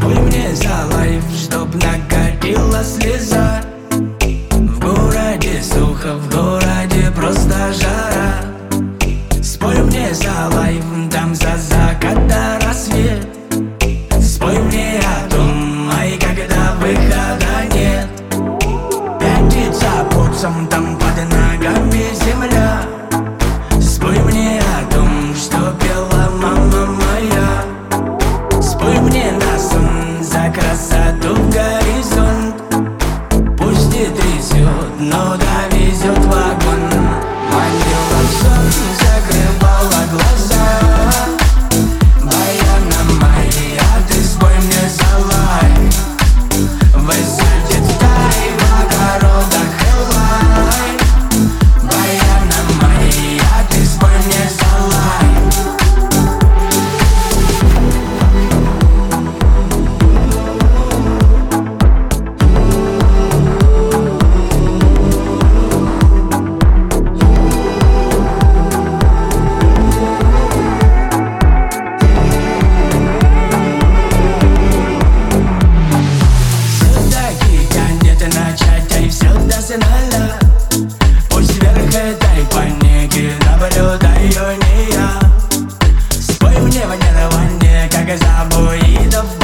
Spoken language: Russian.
Спой мне за лайф, чтоб накатила слеза. В городе сухо, в городе просто жара. Спой мне за лайф, там за закат до рассвет. Спой мне о том, ай, когда выхода нет. Пятница путцем, там по The.